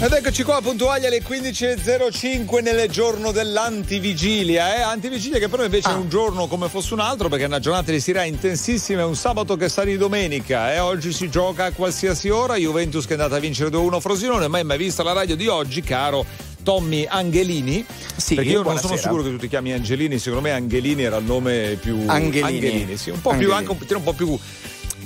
Ed eccoci qua puntuali alle 15.05 nel giorno dell'antivigilia, eh? Antivigilia che però invece ah. è un giorno come fosse un altro perché è una giornata di sera intensissima, è un sabato che sta di domenica e eh? oggi si gioca a qualsiasi ora, Juventus che è andata a vincere 2-1 Frosinone, mai mai vista la radio di oggi, caro Tommy Angelini. Sì, perché io non sono sicuro che tu ti chiami Angelini, secondo me Angelini era il nome più Angelini, Angelini sì, un po' Angelini. più anche un, un po' più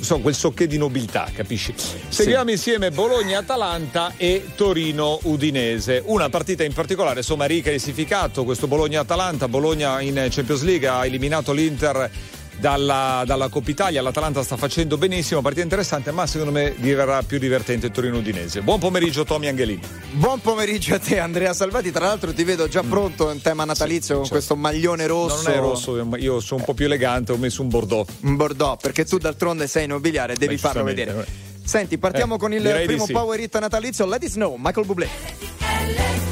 so, quel socché di nobiltà, capisci? Seguiamo sì. insieme Bologna-Atalanta e Torino-Udinese. Una partita in particolare, insomma, ricca di significato, questo Bologna-Atalanta. Bologna in Champions League ha eliminato l'Inter dalla, dalla Coppa Italia. L'Atalanta sta facendo benissimo, partita interessante, ma secondo me diverrà più divertente il Torino Udinese. Buon pomeriggio, Tommy Angelini. Buon pomeriggio a te, Andrea Salvati. Tra l'altro, ti vedo già mm. pronto in tema natalizio sì, con certo. questo maglione rosso. Non è rosso, io sono un po' più elegante, ho messo un bordeaux. Un bordeaux, perché tu d'altronde sei nobiliare, devi Beh, farlo vedere. Eh. Senti, partiamo eh, con il primo power hit natalizio. Let it snow, Michael Bublé.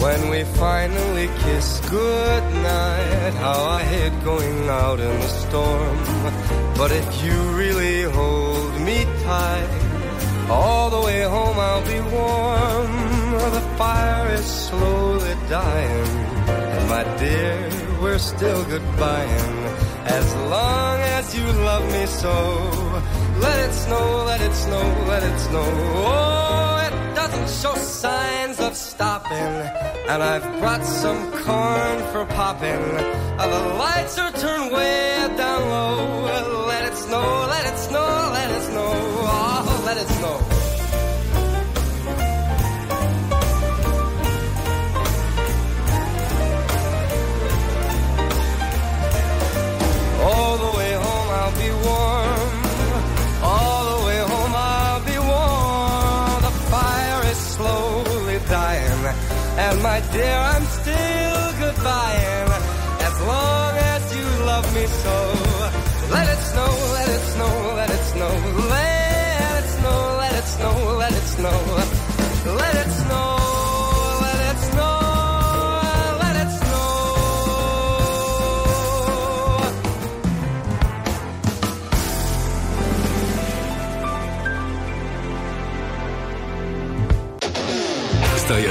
When we finally kiss goodnight, how I hate going out in the storm. But if you really hold me tight, all the way home I'll be warm. The fire is slowly dying, and my dear, we're still goodbying. As long as you love me so, let it snow, let it snow, let it snow. Oh, it doesn't show signs of stopping. And I've brought some corn for popping. Uh, the lights are turned way down low. Let it snow, let it snow, let it snow. My dear, I'm still goodbying. As long as you love me so. Let it snow, let it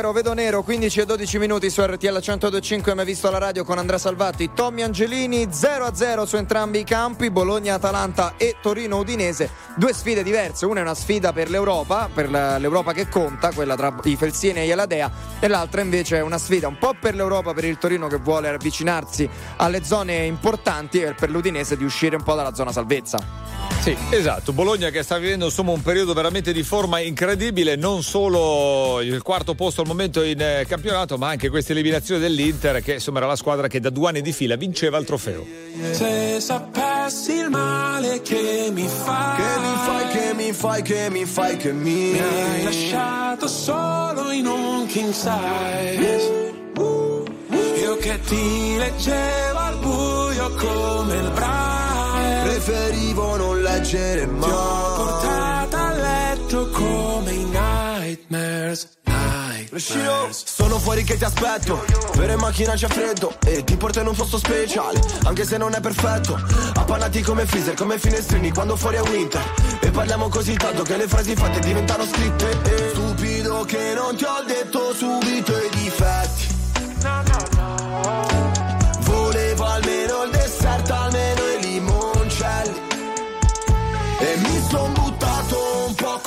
Zucchero, vedo nero, 15 e 12 minuti su RTL 102.5 mai visto la radio con Andrea Salvati, Tommy Angelini, 0-0 su entrambi i campi, Bologna-Atalanta e Torino-Udinese, due sfide diverse, una è una sfida per l'Europa, per l'Europa che conta, quella tra i Felsieni e Ialadea, e l'altra invece è una sfida un po' per l'Europa, per il Torino che vuole avvicinarsi alle zone importanti e per l'Udinese di uscire un po' dalla zona salvezza. Sì, esatto. Bologna che sta vivendo insomma un periodo veramente di forma incredibile, non solo il quarto posto al momento in eh, campionato, ma anche questa eliminazione dell'Inter, che insomma era la squadra che da due anni di fila vinceva il trofeo. Se sapessi il male che mi fai, che mi fai, che mi fai, che mi fai, che mi, mi hai lasciato solo in un king size. Io che ti leggevo al buio come il braccio preferivo non leggere mai. Ti ho portata a letto come i nightmares. Nightmares. Sono fuori che ti aspetto Per in macchina c'è freddo E ti porto in un posto speciale Anche se non è perfetto Appannati come freezer, come finestrini Quando fuori è winter E parliamo così tanto che le frasi fatte diventano scritte e Stupido che non ti ho detto subito i difetti No, no, no Volevo almeno il deserto, almeno il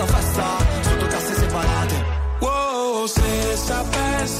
Stessa festa Sotto casse separate Wow, se sapessi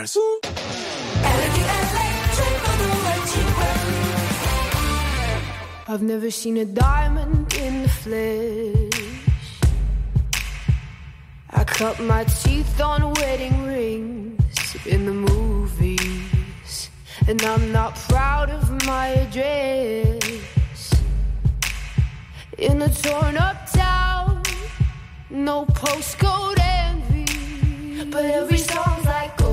nightmares. I've never seen a diamond in the flesh. I cut my teeth on wedding rings in the movies, and I'm not proud of my address. In a torn up town, no postcode envy, but every song's like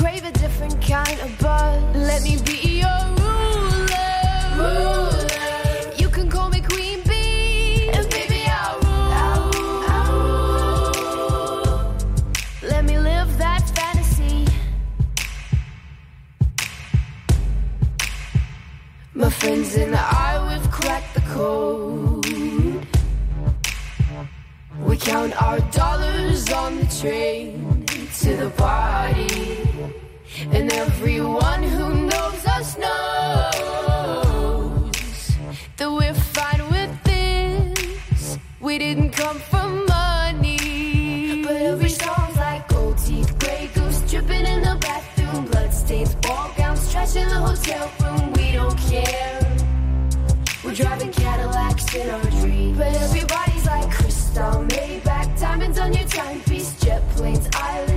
crave a different kind of buzz. Let me be your ruler. ruler. My friends and I, we've cracked the code. We count our dollars on the train to the party. And everyone who knows us knows that we're fine with this. We didn't come for money. But every song's like gold teeth, gray goose dripping in the bathroom, bloodstains, ball gowns, trash in the hotel room. We don't care. We're driving Cadillacs in our dreams. But everybody's like crystal, Maybach, diamonds on your timepiece, jet planes, islands,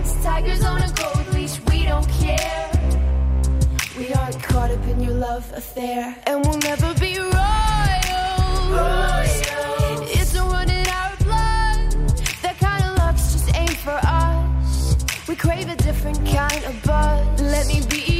caught up in your love affair, and we'll never be royals. It's a run in our blood. That kind of luck's just ain't for us. We crave a different kind of buzz. Let me be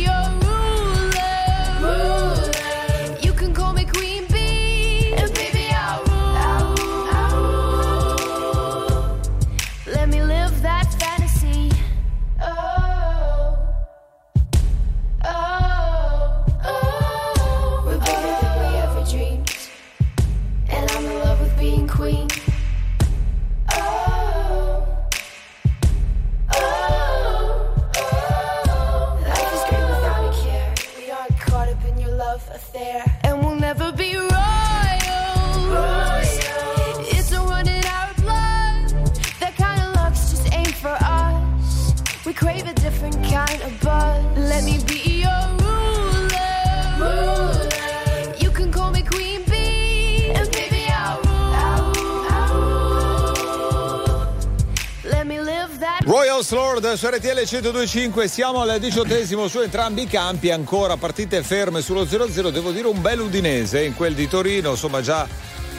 Lord su RTL 1025, siamo al diciottesimo su entrambi i campi, ancora partite ferme sullo 0-0, devo dire un bel udinese in quel di Torino, insomma già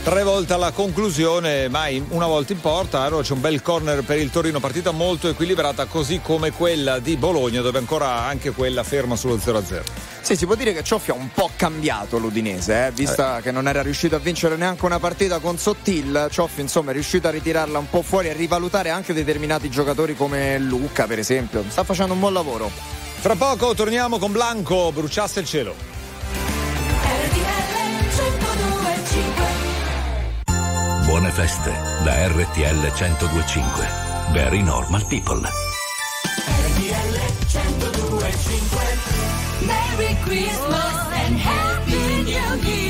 tre volte alla conclusione, mai una volta in porta, allora c'è un bel corner per il Torino, partita molto equilibrata così come quella di Bologna dove ancora anche quella ferma sullo 0-0. Sì, si può dire che Cioffi ha un po' cambiato l'Udinese, eh? vista che non era riuscito a vincere neanche una partita con Sottil. Cioffi, insomma, è riuscito a ritirarla un po' fuori, a rivalutare anche determinati giocatori come Lucca, per esempio. Sta facendo un buon lavoro. Fra poco torniamo con Blanco, bruciasse il cielo. Buone feste da RTL 1025. Very normal people. Merry Christmas and Happy New Year.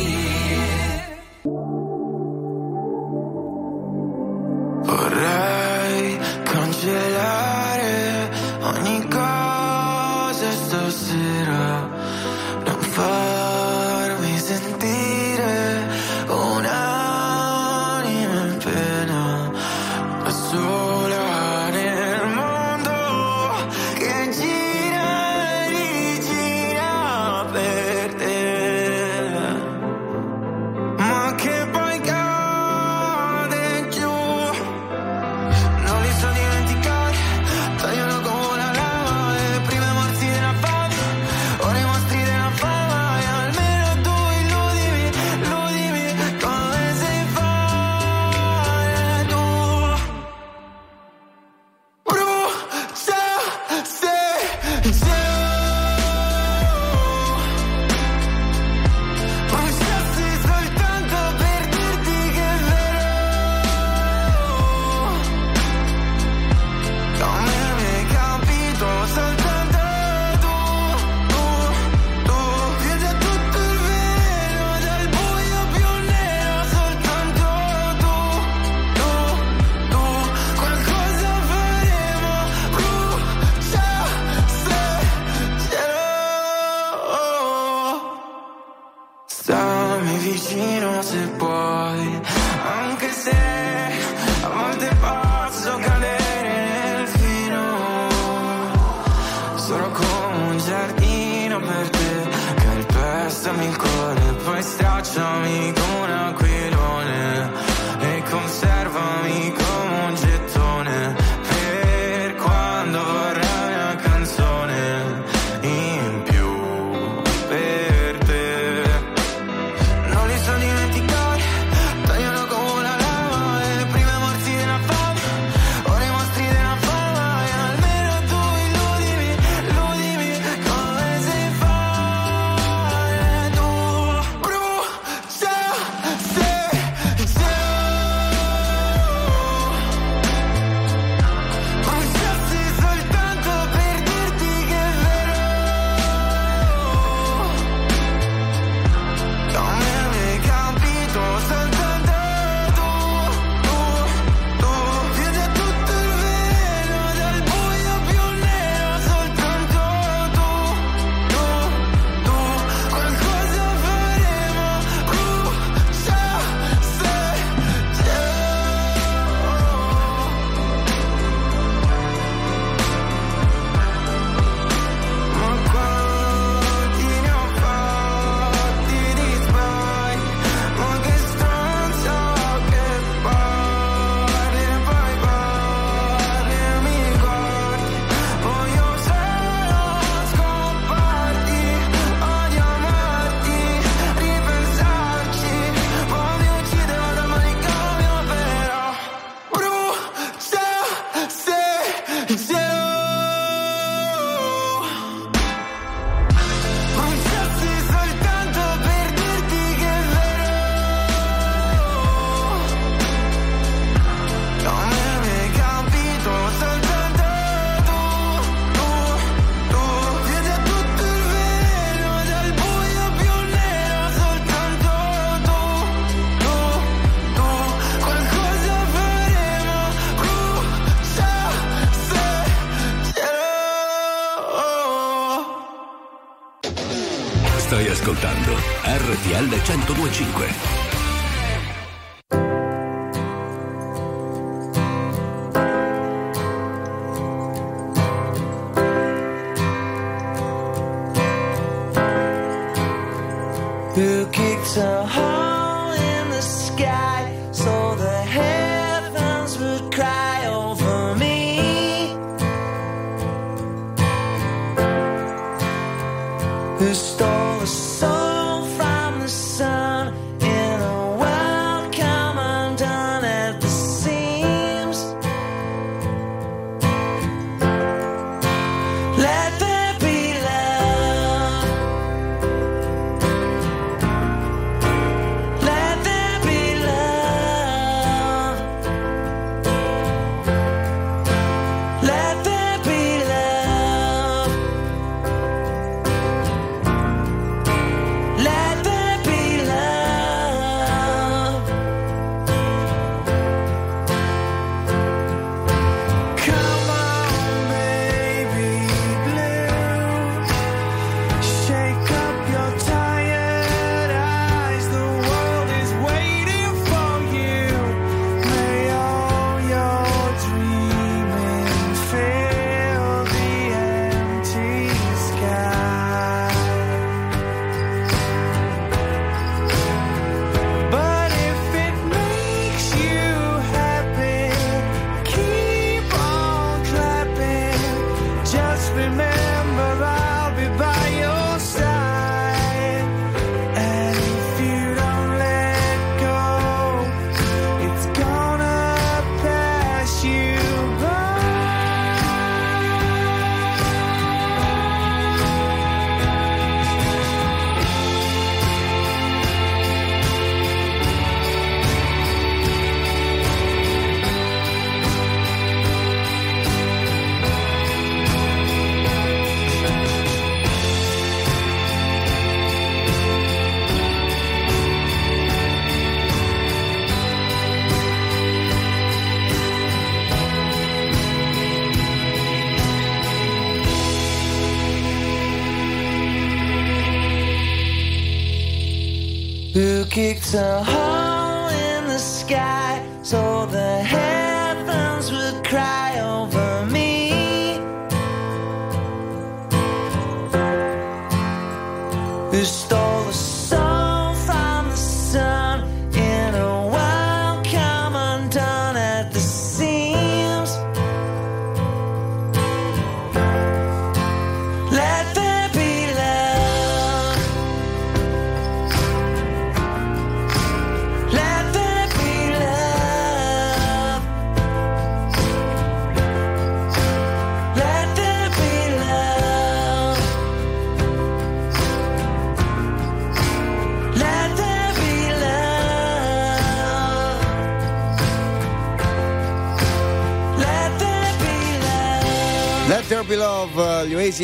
so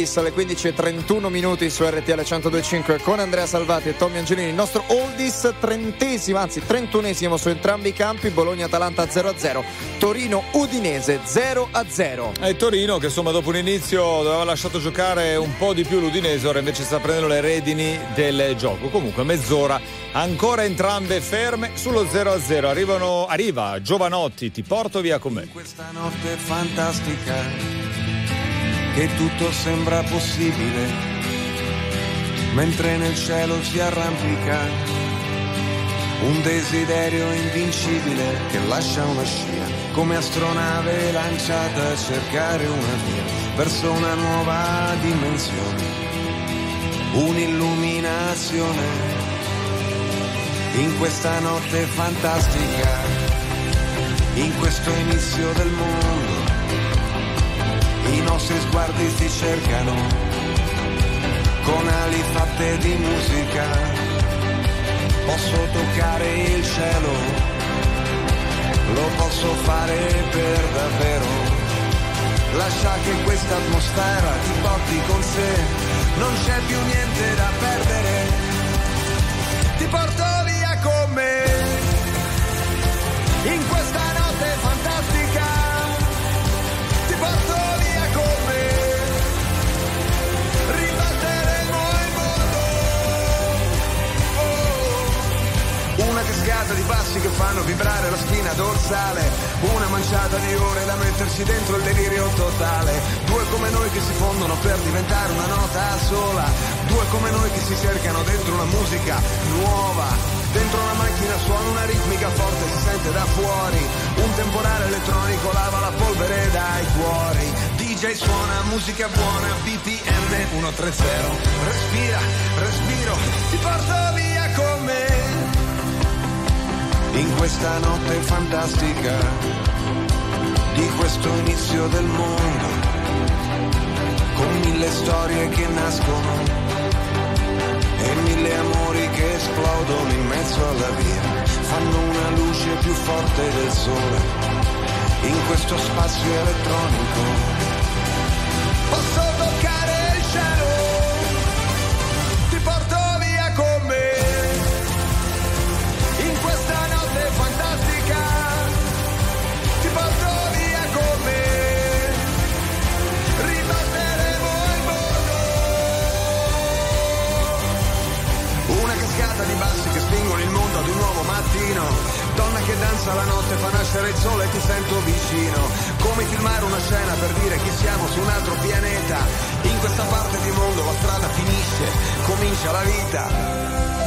Oasis alle 15.31 minuti su RTL 1025 con Andrea Salvati e Tommy Angelini, il nostro oldies trentesimo, anzi trentunesimo su entrambi i campi, Bologna-Atalanta 0-0, Torino-Udinese 0-0. E Torino che insomma dopo un inizio aveva lasciato giocare un po' di più l'Udinese, ora invece sta prendendo le redini del gioco. Comunque mezz'ora, ancora entrambe ferme sullo 0-0. Arrivano, arriva Giovanotti, ti porto via con me. questa notte fantastica che tutto sembra possibile mentre nel cielo si arrampica un desiderio invincibile che lascia una scia come astronave lanciata a cercare una via verso una nuova dimensione un'illuminazione in questa notte fantastica in questo inizio del mondo i nostri sguardi si cercano con ali fatte di musica. Posso toccare il cielo, lo posso fare per davvero. Lascia che questa atmosfera ti porti con sé, non c'è più niente da perdere. Ti porto vibrare la spina dorsale, una manciata di ore da mettersi dentro il delirio totale, due come noi che si fondono per diventare una nota sola, due come noi che si cercano dentro una musica nuova. Dentro una macchina suona una ritmica forte, si sente da fuori. Un temporale elettronico lava la polvere dai cuori. DJ suona musica buona, BPM 130. Respira, respiro, ti porto via con me. In questa notte fantastica di questo inizio del mondo, con mille storie che nascono e mille amori che esplodono in mezzo alla via, fanno una luce più forte del sole in questo spazio elettronico. Danza la notte, fa nascere il sole e ti sento vicino. Come filmare una scena per dire che siamo su un altro pianeta. In questa parte di mondo la strada finisce, comincia la vita.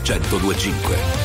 1025.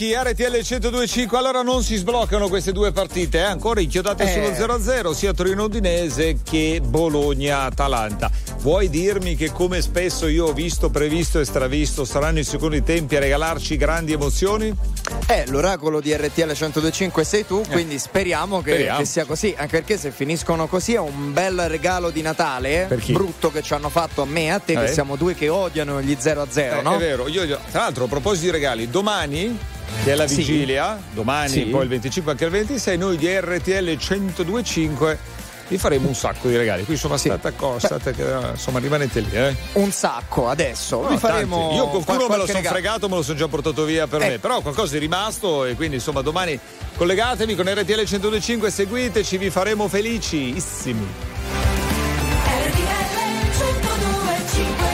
Mwaki, RTL 1025. Allora non si sbloccano queste due partite, eh? ancora inchiodate Eh. sullo 0-0, sia Torino Udinese che Bologna-Atalanta. Vuoi dirmi che come spesso io ho visto, previsto e stravisto saranno i secondi tempi a regalarci grandi emozioni? Eh, l'oracolo di RTL 1025 sei tu, quindi speriamo che, Eh. Speriamo. che sia così, anche perché se finiscono così è un bel regalo di Natale, eh, brutto che ci hanno fatto a me e a te, Eh? che siamo due che odiano gli 0 a 0, Eh, no? È vero, io- tra l'altro a proposito di regali, domani che è la Sì. vigilia, domani Sì. poi il 25 anche il 26, noi di RTL 1025 vi faremo un sacco di regali. Qui insomma state accostate, che, eh, insomma rimanete lì. Eh. Un sacco adesso. No, Vi faremo tanti. Io qualcuno qual- me lo sono fregato, me lo sono già portato via per me, Eh. però qualcosa è rimasto e quindi insomma domani collegatevi con RTL 1025, seguiteci, vi faremo felicissimi. RTL 1025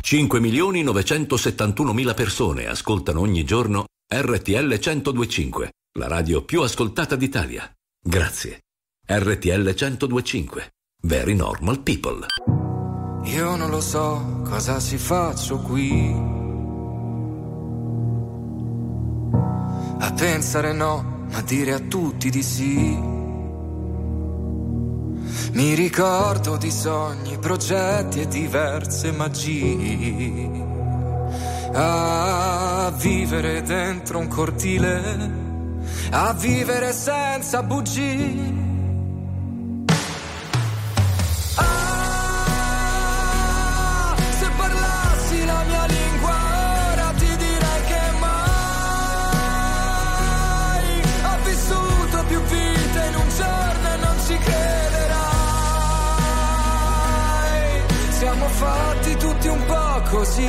5 milioni 971 mila persone ascoltano ogni giorno RTL 1025, la radio più ascoltata d'Italia. Grazie. RTL 1025. Very normal people. Io non lo so cosa si faccio qui. A pensare no, ma dire a tutti di sì. Mi ricordo di sogni, progetti e diverse magie. A vivere dentro un cortile, a vivere senza bugie. Così,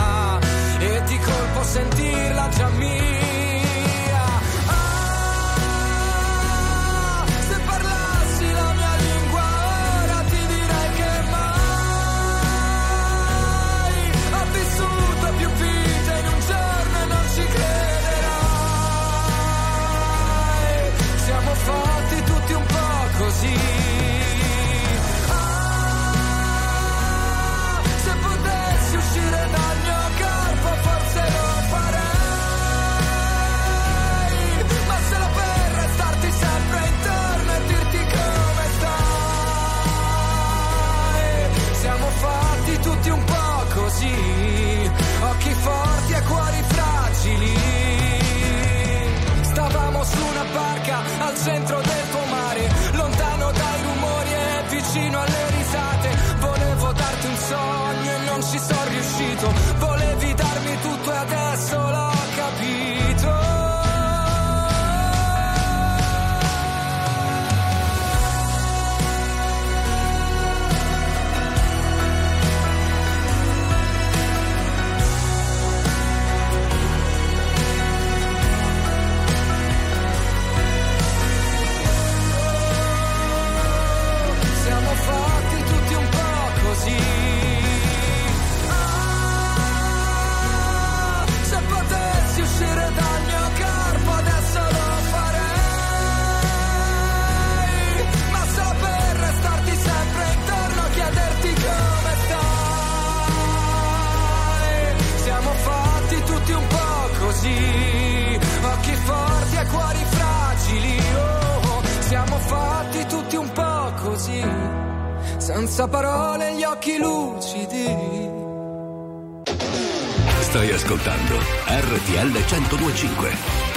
sentirla già mia. Centro del fatti tutti un po' così, senza parole, gli occhi lucidi. Stai ascoltando RTL 1025.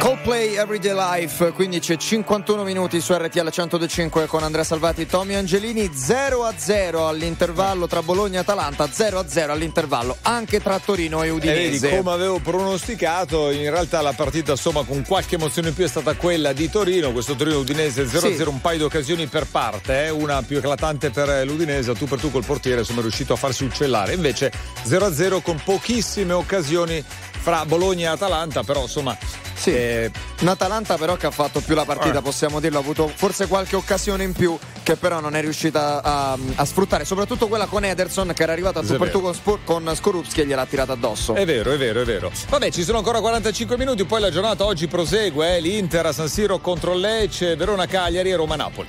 Coldplay Everyday Life, quindi c'è 51 minuti su RTL 125 con Andrea Salvati e Tommy Angelini, 0 a 0 all'intervallo tra Bologna e Atalanta, 0 a 0 all'intervallo anche tra Torino e E vedi, Udinese. come avevo pronosticato, in realtà la partita insomma con qualche emozione in più è stata quella di Torino, questo Torino Udinese 0-0, Sì. un paio di occasioni per parte, eh, una più eclatante per l'Udinese, tu per tu col portiere insomma è riuscito a farsi uccellare, invece 0-0 con pochissime occasioni fra Bologna e Atalanta, però insomma Sì. eh, Un Atalanta però che ha fatto più la partita, Eh. possiamo dirlo, ha avuto forse qualche occasione in più che però non è riuscita a, a sfruttare, soprattutto quella con Ederson che era arrivata a tu per tu vero. con, Spor- con Skorupski e gliel'ha tirata addosso. È vero, è vero, è vero. Vabbè, ci sono ancora 45 minuti, poi la giornata oggi prosegue, eh, l'Inter a San Siro contro Lecce, Verona Cagliari e Roma Napoli.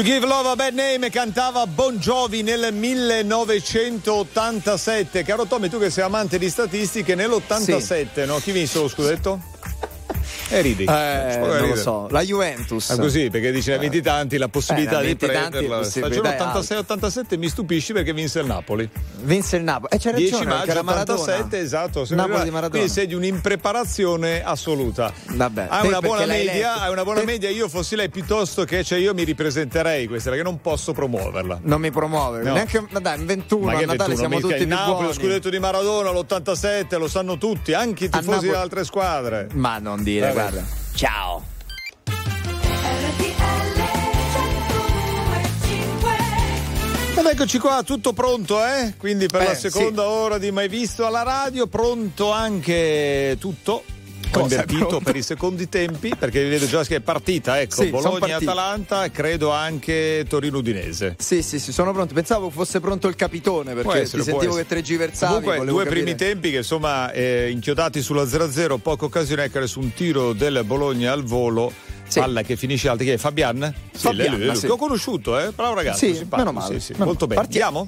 You Give Love a Bad Name cantava Bon Jovi nel 1987. Caro Tommy, tu che sei amante di statistiche, nell'87, no? Chi vinse lo scudetto? E ridi. Eh, non lo so. La Juventus. Ah, così, perché dice ne ha vinti tanti, la possibilità Eh, ne di prenderla. Stagione è 86-87 mi stupisci perché vinse il Napoli. Vinse il Napoli. E c'è 10 ragione, perché maggio era Maradona. 87, esatto. Napoli di. Maradona. Quindi sei di un'impreparazione assoluta. Vabbè. Hai Te una buona media, hai una buona media, io fossi lei piuttosto che cioè io mi ripresenterei questa perché non posso promuoverla. Non mi promuove. No. Neanche, dai, in 21 Ma a Natale 21, siamo tutti il Napoli, buoni. lo scudetto di Maradona, l'87, lo sanno tutti, anche i tifosi Napoli- di altre squadre. Ma non dire, Vabbè. guarda. Ciao. Ed eccoci qua, tutto pronto, eh? Quindi per Eh, la seconda ora di Mai Visto alla radio, pronto anche tutto. Pronto? per i secondi tempi perché vi vedo già che è partita, ecco, Sì. Bologna-Atalanta credo anche Torino-Udinese. Sì, sì, sì, sono pronti. Pensavo fosse pronto il capitone perché essere, sentivo che tergiversavi. Comunque due capire. primi tempi che insomma eh, inchiodati sulla 0-0, poche occasioni ecco su un tiro del Bologna al volo. Palla che finisce alta, che è Fabian? Sì, Fabian, lui, lui, sì. che ho conosciuto, eh? Bravo ragazzo, Sì, simpatico, meno male, sì, sì, meno molto male. bene. Andiamo?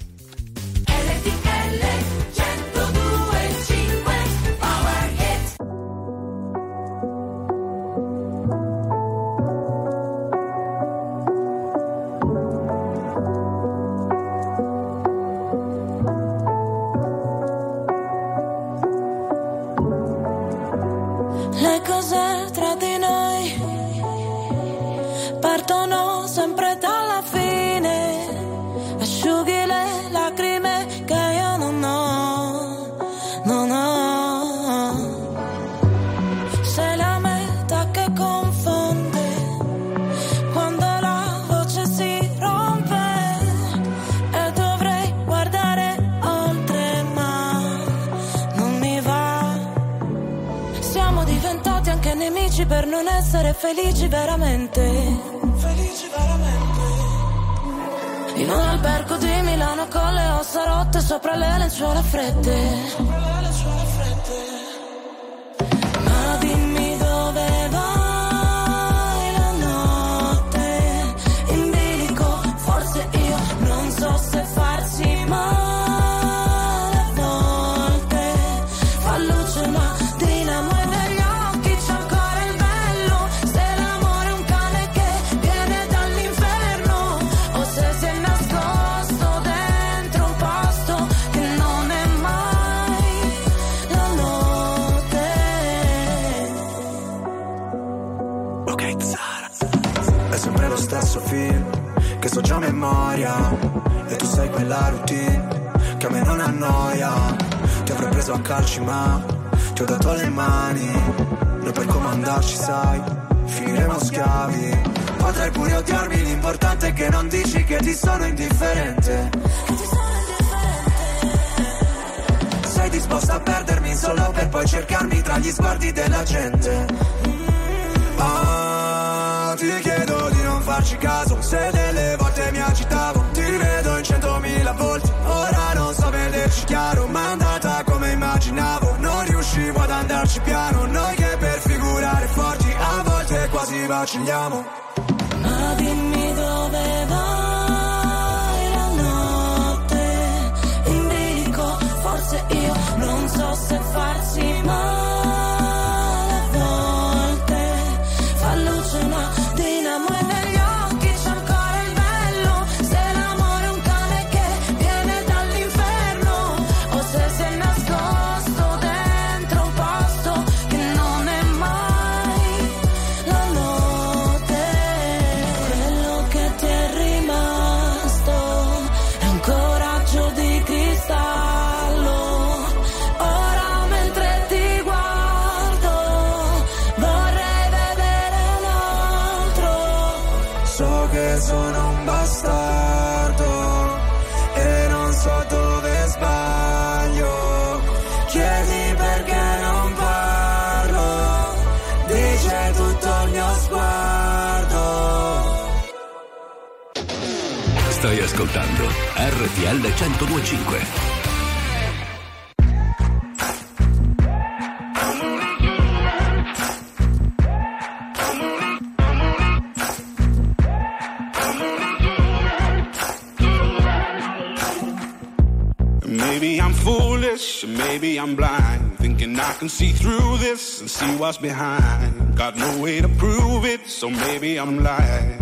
RTL 1025. maybe I'm blind, thinking I can see through this and see what's behind. Got no way to prove it, so maybe I'm lying.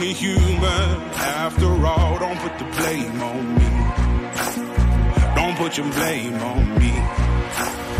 only human after all. Don't put the blame on me. Don't put your blame on me.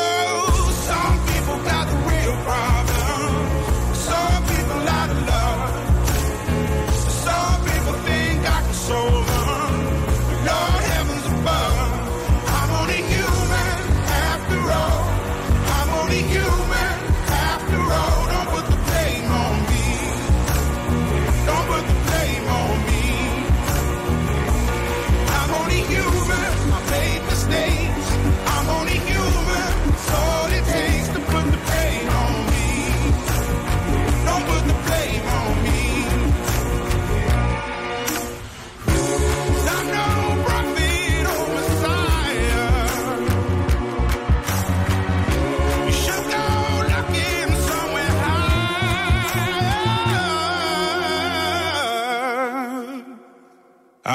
you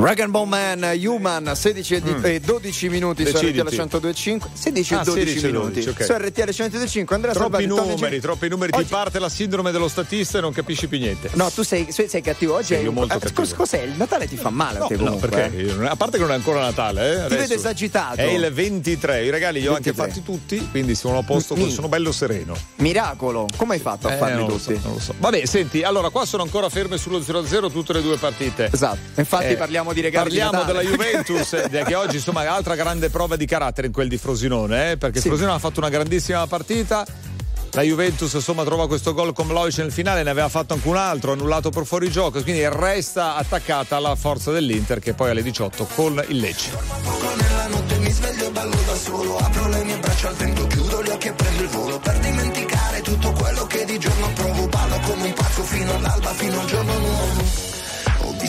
Rag and Bone Man, Human, 16 e, di- e 12 minuti su Deciditi. RTL 1025. 16 Ah, e 12 16 e minuti 12, ok. su RTL 1025. Andrea Troppi Salvati, numeri, troppi numeri, ti parte la sindrome dello statista e non capisci più niente. No, tu sei, sei- sei cattivo oggi. Sì, hai io un- molto eh, cattivo. cos- Cos'è? Il Natale ti fa male a No, te no, comunque. perché? eh? A parte che non è ancora Natale, eh? Ti adesso. vedo esagitato. È il 23, i regali li ho anche 23. fatti tutti, quindi sono a posto, Mi- sono bello sereno. Miracolo, come hai fatto a Eh, farli non lo tutti? so, non lo so. Vabbè, senti, allora qua sono ancora ferme sullo 0-0 tutte le due partite. Esatto, infatti Eh, parliamo di regali Parliamo della Juventus, che oggi insomma è altra grande prova di carattere in quel di Frosinone, eh, perché Sì. Frosinone ha fatto una grandissima partita. La Juventus insomma trova questo gol con Loic nel finale, ne aveva fatto anche un altro, annullato per fuorigioco, quindi resta attaccata alla forza dell'Inter che poi alle 18 con il Lecce. Nella notte mi sveglio e ballo da solo Apro le mie braccia al vento, chiudo gli occhi e prendo il volo Per dimenticare tutto quello che di giorno provo Ballo come un pazzo fino all'alba, fino al giorno nuovo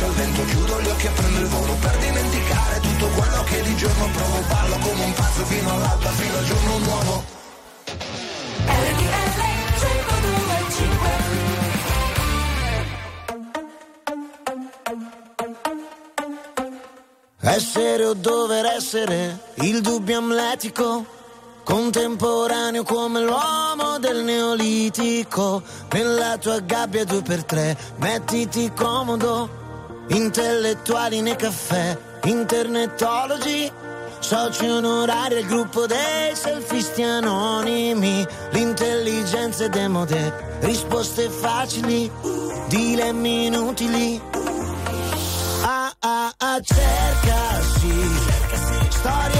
braccia al vento, chiudo gli occhi e prendo il volo Per dimenticare tutto quello che di giorno provo Ballo come un pazzo fino all'alba, fino al giorno nuovo Essere o dover essere il dubbio amletico, contemporaneo come l'uomo del neolitico. Nella tua gabbia due per tre, mettiti comodo, intellettuali nei caffè, internetologi. Soci onorari al gruppo dei selfisti anonimi, l'intelligenza è demode, risposte facili, dilemmi inutili. Ah ah ah cerca sì Storie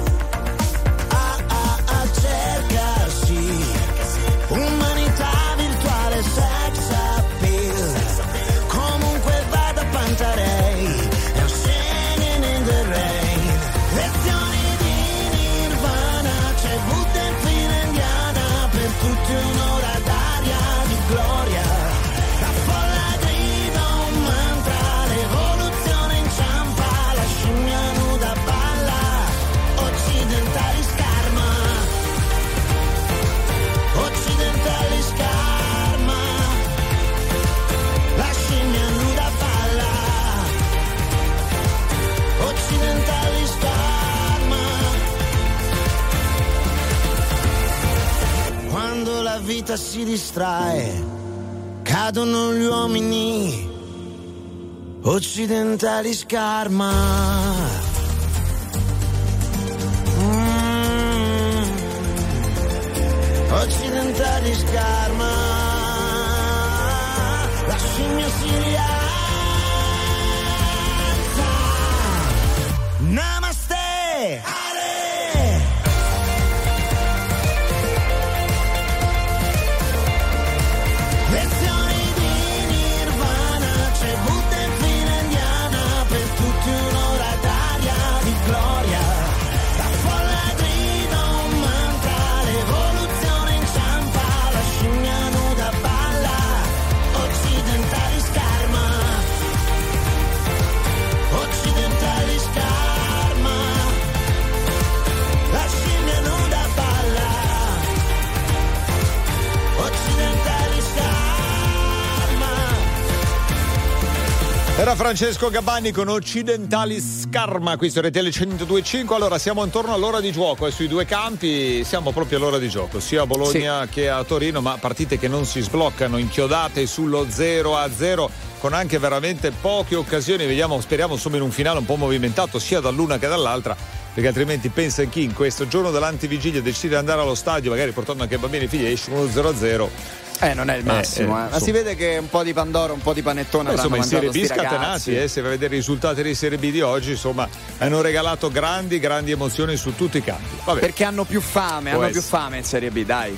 Vita si distrae, cadono gli uomini. Occidentali scarma. Francesco Gabani con Occidentali Scarma, qui su RTL 102.5. Allora siamo intorno all'ora di gioco e sui due campi siamo proprio all'ora di gioco, sia a Bologna che a Torino, ma partite che non si sbloccano, inchiodate sullo 0 a 0 con anche veramente poche occasioni. Vediamo, speriamo insomma in un finale un po' movimentato sia dall'una che dall'altra. Perché altrimenti pensa chi in questo giorno dell'antivigilia decide di andare allo stadio, magari portando anche i bambini e figli, esce uno 0 a 0. Eh, non è il massimo, eh, Ma si vede che un po' di Pandoro, un po' di panettone Beh, insomma, in Serie B scatenati, eh, se vai a vedere i risultati di Serie B di oggi, insomma, hanno regalato grandi, grandi emozioni su tutti i campi. Vabbè. Perché hanno più fame, Può hanno essere. più fame in Serie B, dai.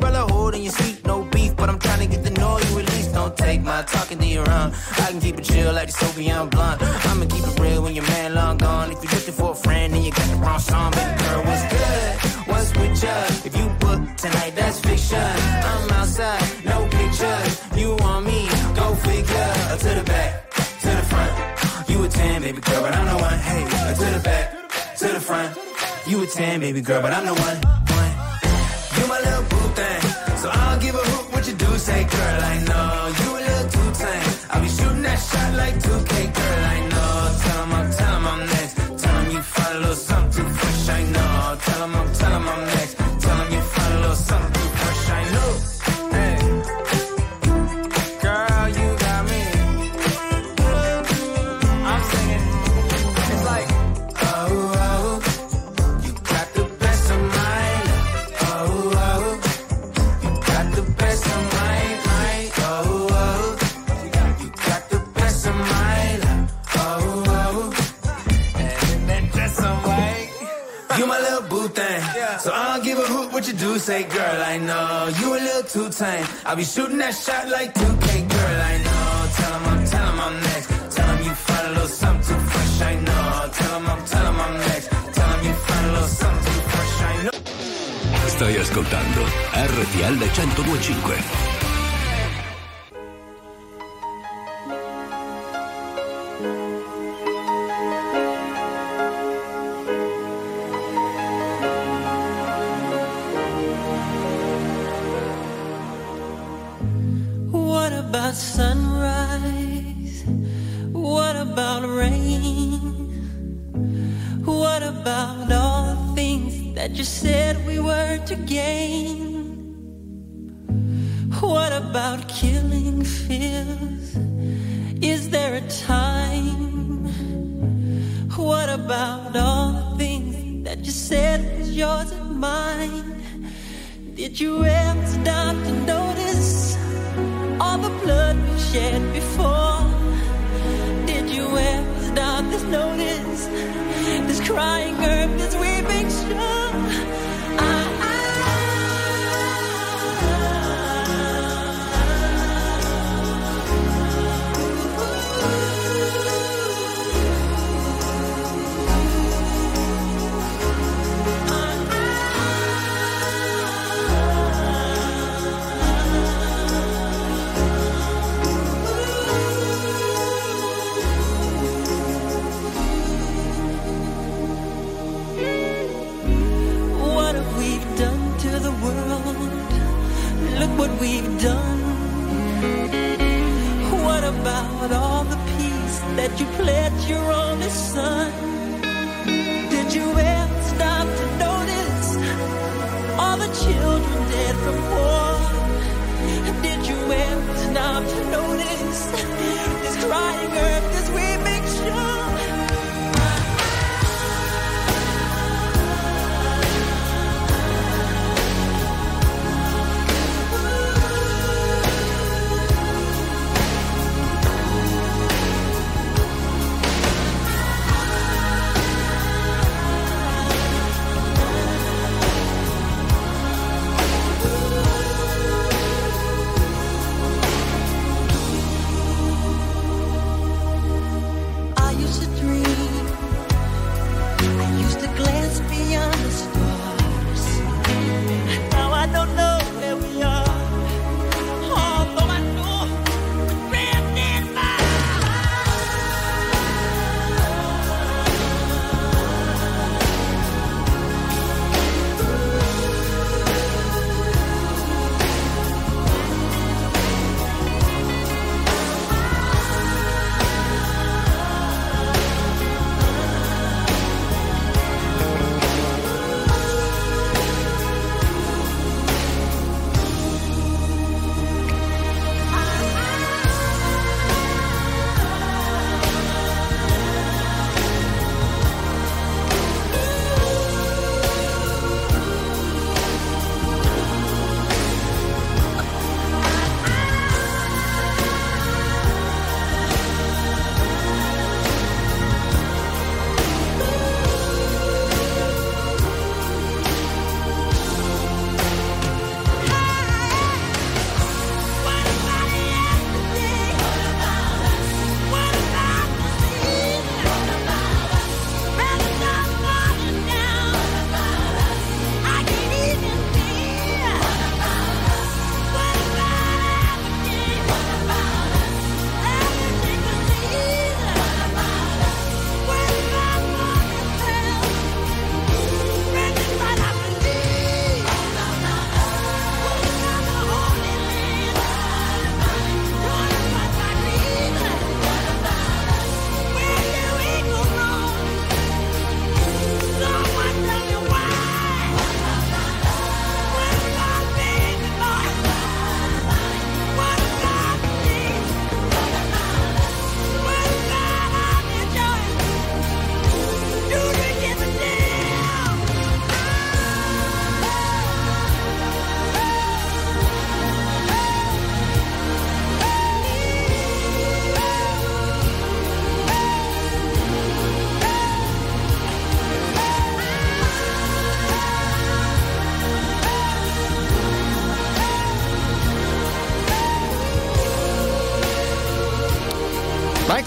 talking to your own. I can keep it chill like the Soviet blunt. I'ma keep it real when your man long gone. If you're looking for a friend and you got the wrong song, baby girl, what's good? What's with ya? If you book tonight, that's fiction. I'm outside, no pictures. You want me? Go figure. To the back, to the front. You a 10, baby girl, but I'm the one. Hey, uh, to the back, to the front. You a 10, baby girl, but I'm the one. one. You my little boo thing. So I'll give a hoot what you do say, girl. I know you shot like 2K, girl. I know. Say, girl. I know you a little too tame. I'll be shooting that shot like 2K, girl. I know. Tell 'em I'm, tell 'em I'm next. Tell 'em you find a little something too fresh. I know. Tell 'em I'm, tell 'em I'm next. Tell 'em you find a little something too fresh. I know. Stai ascoltando RTL 1025. About all the things that you said was yours and mine? Did you ever stop to notice all the blood we shed before? Did you ever stop to notice this crying earth, this weeping shore? We've done. What about all the peace that you pledged your only son? Did you ever stop to notice all the children dead from war? Did you ever stop to notice this crying earth,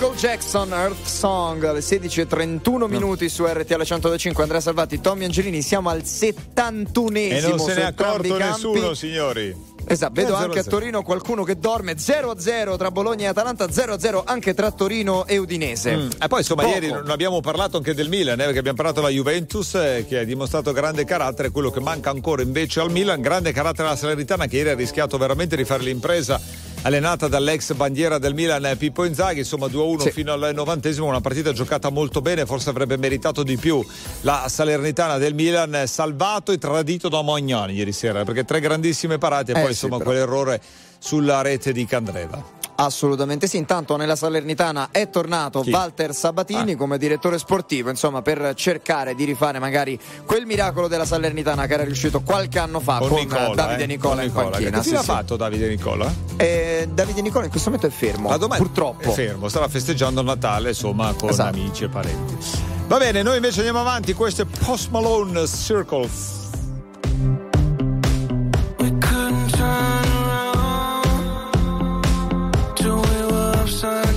Michael Jackson, Earth Song, alle 16.31 minuti su RTL 105. Andrea Salvati, Tommy Angelini, siamo al 71esimo. E non se ne è accorto nessuno, signori. Esatto, vedo Eh, anche a 0-0. Torino qualcuno che dorme 0-0 tra Bologna e Atalanta, 0-0 anche tra Torino e Udinese. Mm. E poi insomma Poco. ieri non abbiamo parlato anche del Milan, eh, perché abbiamo parlato della Juventus eh, che ha dimostrato grande carattere, quello che manca ancora invece al Milan, grande carattere alla Salernitana che ieri ha rischiato veramente di fare l'impresa allenata dall'ex bandiera del Milan eh, Pippo Inzaghi, insomma 2-1 Sì. fino al novantesimo, una partita giocata molto bene, forse avrebbe meritato di più la Salernitana del Milan, eh, salvato e tradito da Mognani ieri sera, perché tre grandissime parate e Eh poi sì, insomma però. quell'errore sulla rete di Candreva. Assolutamente sì, intanto nella Salernitana è tornato Chi? Walter Sabatini Ah. come direttore sportivo, insomma per cercare di rifare magari quel miracolo della Salernitana che era riuscito qualche anno fa con, Nicola, Davide eh, Nicola con in Nicola. panchina. Che sì, sì. fatto Davide Nicola? Eh, Davide Nicola in questo momento è fermo, domani purtroppo. è fermo, starà festeggiando il Natale insomma con Esatto. amici e parenti. Va bene, noi invece andiamo avanti, questo è Post Malone Circles. sun.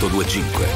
825.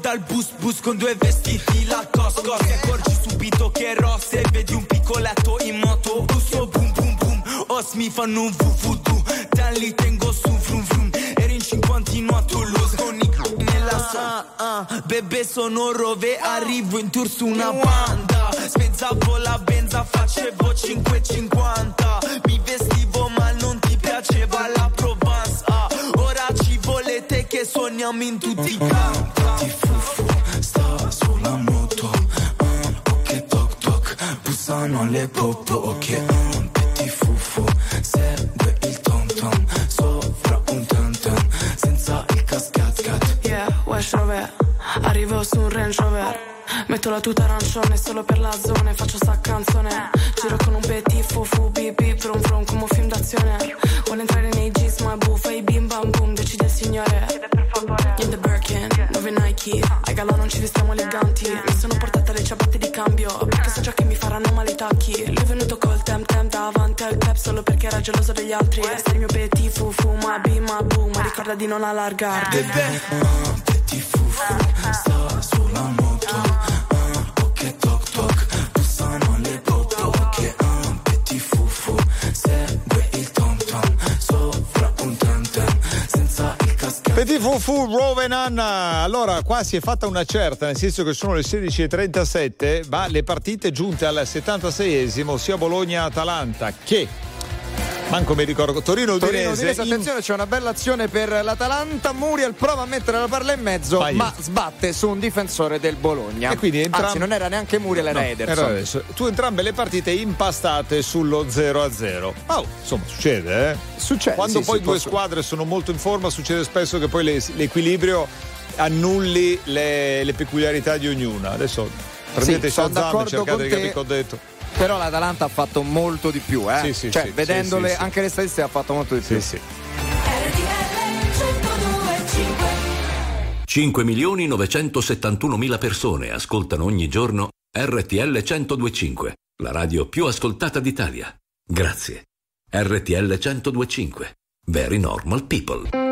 Dal bus bus con due vestiti la cosco Ti accorgi subito che è rossa e vedi un piccoletto in moto. Busso boom boom boom. Os mi fanno un vuvudu Da lì tengo su frum frum Eri in cinquantino a Toulouse Con i c- nella sa ah, ah. bebè sono rove. Arrivo in tour su una banda. Spezzavo la benza facevo 5,50 Mi vestivo suoniamo in tutti i campi. Fufu sta sulla moto. Ok toc toc. Bussano le popo Ok ah, Petit fufu. Segue il tom tom Sopra un tam tam Senza il cascat cat. Yeah, West Rover. Arrivo su un Range Rover. Metto la tuta arancione solo per la zona faccio sta canzone. Giro con un petit fufu bip brum brum come un film d'azione. Vuole entrare nei jeans ma buffa i bim bam boom Decide il signore Nike Ai galà non ci vestiamo eleganti. Mi sono portata le ciabatte di cambio Perché so già che mi faranno male i tacchi. Lui è venuto col tem tem davanti al club Solo perché era geloso degli altri. Sei il mio petit ma bim ma boom. Ma ricorda di non allargarti. Petit fufu sta sulla moto Petit Fufu Rovenan. Allora, qua si è fatta una certa, nel senso che sono le 16.37, ma le partite giunte al 76esimo, sia Bologna-Atalanta che. Manco mi ricordo, Torino-Udinese. Torino-Udinese, attenzione, c'è una bella azione per l'Atalanta. Muriel prova a mettere la palla in mezzo, Vai. ma sbatte su un difensore del Bologna. E quindi entram- Anzi, non era neanche Muriel, era No, Ederson. era adesso. Tu entrambe le partite impastate sullo 0-0. Oh, insomma, succede, eh? Succede. Quando sì, poi sì, due posso- squadre sono molto in forma, succede spesso che poi le- l'equilibrio annulli le, le peculiarità di ognuna. Adesso prendete sono Shazam e cercate di capire che ho detto. Però l'Atalanta ha fatto molto di più, eh? Sì, sì, cioè, sì, vedendole sì, sì, sì. anche le statistiche ha fatto molto di più. Sì, sì. 5 milioni 971 mila persone ascoltano ogni giorno RTL 1025, la radio più ascoltata d'Italia. Grazie. RTL 1025. Very normal people.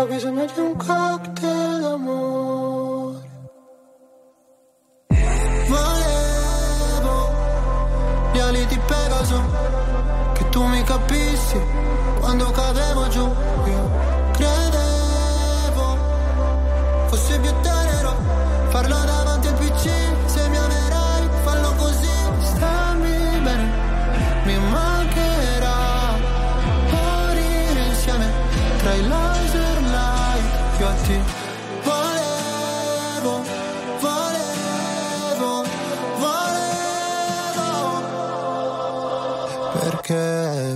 Ho bisogno di un cocktail d'amore. Volevo gli ali di Pegaso, che tu mi capissi quando cadevo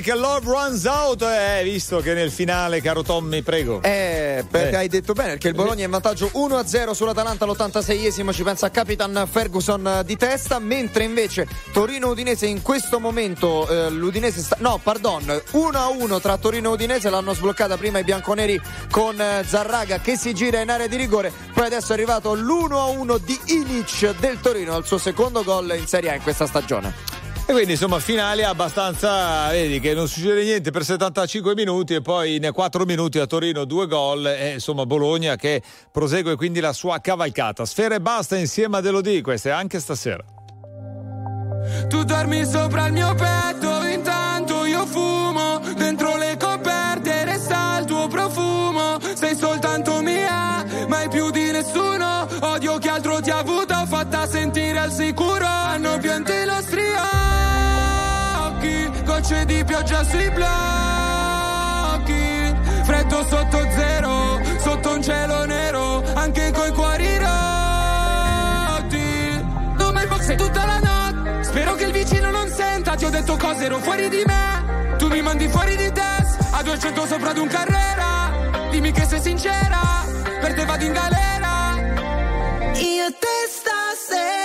Make Love Runs Out, eh, visto che nel finale, caro Tommy, prego. Eh, perché eh. hai detto bene, perché il Bologna è in vantaggio 1-0 sull'Atalanta all'86esimo, ci pensa Capitan Ferguson eh, di testa, mentre invece Torino-Udinese in questo momento, eh, l'Udinese sta... No, pardon, 1-1 tra Torino e Udinese, l'hanno sbloccata prima i bianconeri con eh, Zarraga che si gira in area di rigore, poi adesso è arrivato l'1-1 di Ilic del Torino, al suo secondo gol in Serie A in questa stagione. E quindi insomma finale abbastanza, vedi che non succede niente per 75 minuti e poi in 4 minuti a Torino due gol e insomma Bologna che prosegue quindi la sua cavalcata. Sfera e basta insieme a Delodì, questa è anche stasera. Tu dormi sopra il mio petto intanto 100 cose ero fuori di me. Tu mi mandi fuori di test A 200 sopra di un carrera. Dimmi che sei sincera Per te vado in galera. Io te stasera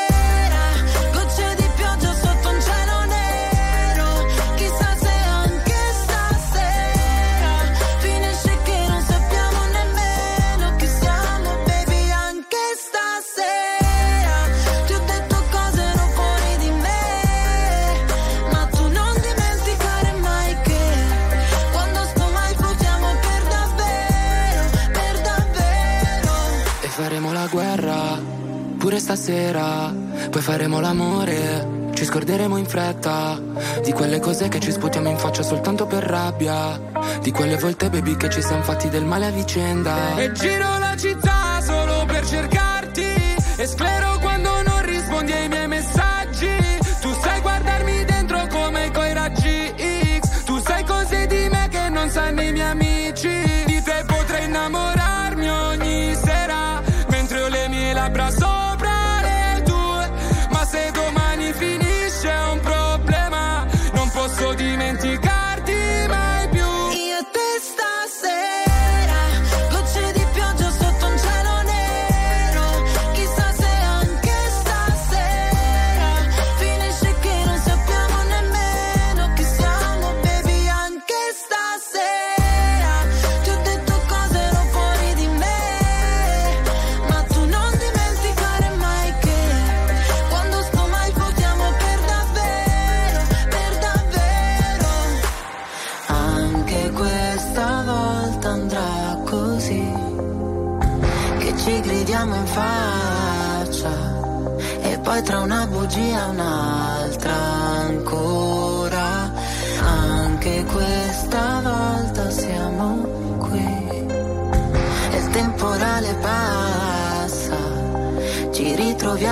pure stasera. Poi faremo l'amore, ci scorderemo in fretta. Di quelle cose che ci sputiamo in faccia soltanto per rabbia. Di quelle volte, baby, che ci siamo fatti del male a vicenda. E giro la città solo per cercarti. E sclero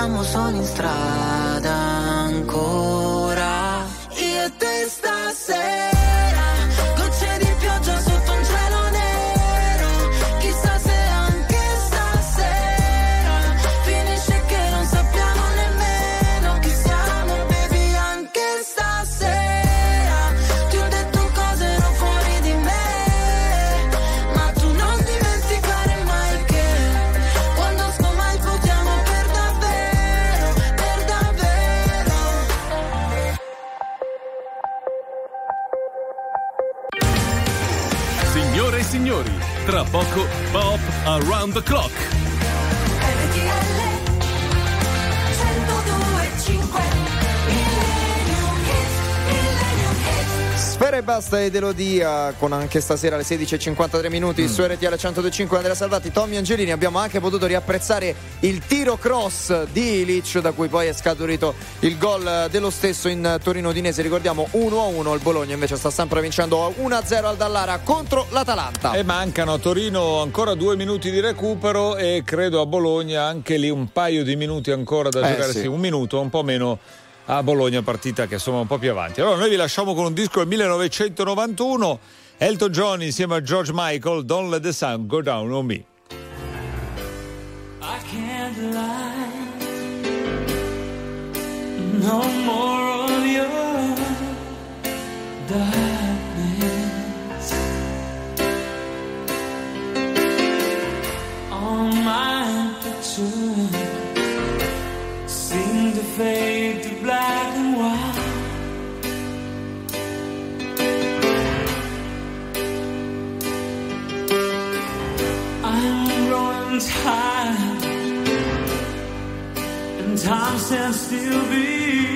ritroviamo solo in strada ancora basta ed Elodia con anche stasera alle 16.53 minuti Mm. su RTL 125 Andrea Salvati, Tommy Angelini abbiamo anche potuto riapprezzare il tiro cross di Ilic da cui poi è scaturito il gol dello stesso in Torino Udinese ricordiamo 1-1 il Bologna invece sta sempre vincendo 1-0 al Dallara contro l'Atalanta E mancano a Torino ancora due minuti di recupero e credo a Bologna anche lì un paio di minuti ancora da Eh, giocare, sì. sì, un minuto, un po' meno a Bologna, partita che insomma un po' più avanti. Allora noi vi lasciamo con un disco del 1991, Elton John insieme a George Michael, Don't Let the Sun Go Down on Me. I can't lie. No more of your darkness. Time stands still before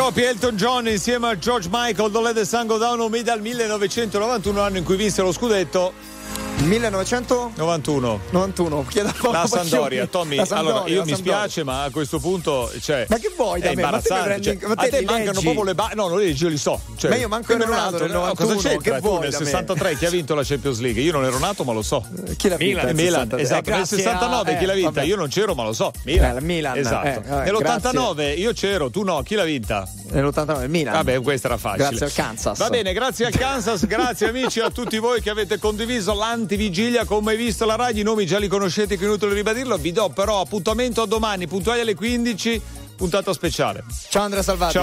Che coppia Elton John insieme a George Michael, Don't Let the Sun Go Down on Me dal 1991, anno in cui vinse lo scudetto. 1991 91. chiedo La Sandoria, Tommy. La Sampdoria, allora, io mi spiace, ma a questo punto. Cioè, Ma che vuoi da è me? Ma te prendi- cioè, ma te a te mancano leggi? proprio le basi. No, non le leggi, io li so. Cioè, Ma io manco ero nato nel no, 91, cosa c'entra? che vuoi nel da me? 63 chi ha vinto la Champions League? Io non ero nato, ma lo so. Chi l'ha vinta Milan, Milan, 63? esatto. Eh, Nel grazie 69 a- chi l'ha eh, vinta? Io non c'ero, ma lo so. Eh, Milan. il Milan, Esatto. eh, vabbè, Nell'89 io c'ero, tu no. Chi l'ha vinta? Nell'89 il Milan. Vabbè, questa era facile. Grazie al Kansas. Va bene, grazie al Kansas, grazie amici a tutti voi che avete condiviso l'antivigilia come hai visto la Rai. I nomi già li conoscete, che è inutile ribadirlo. Vi do però appuntamento a domani, puntuali alle 15, puntata speciale. Ciao Andrea Salvati. Ciao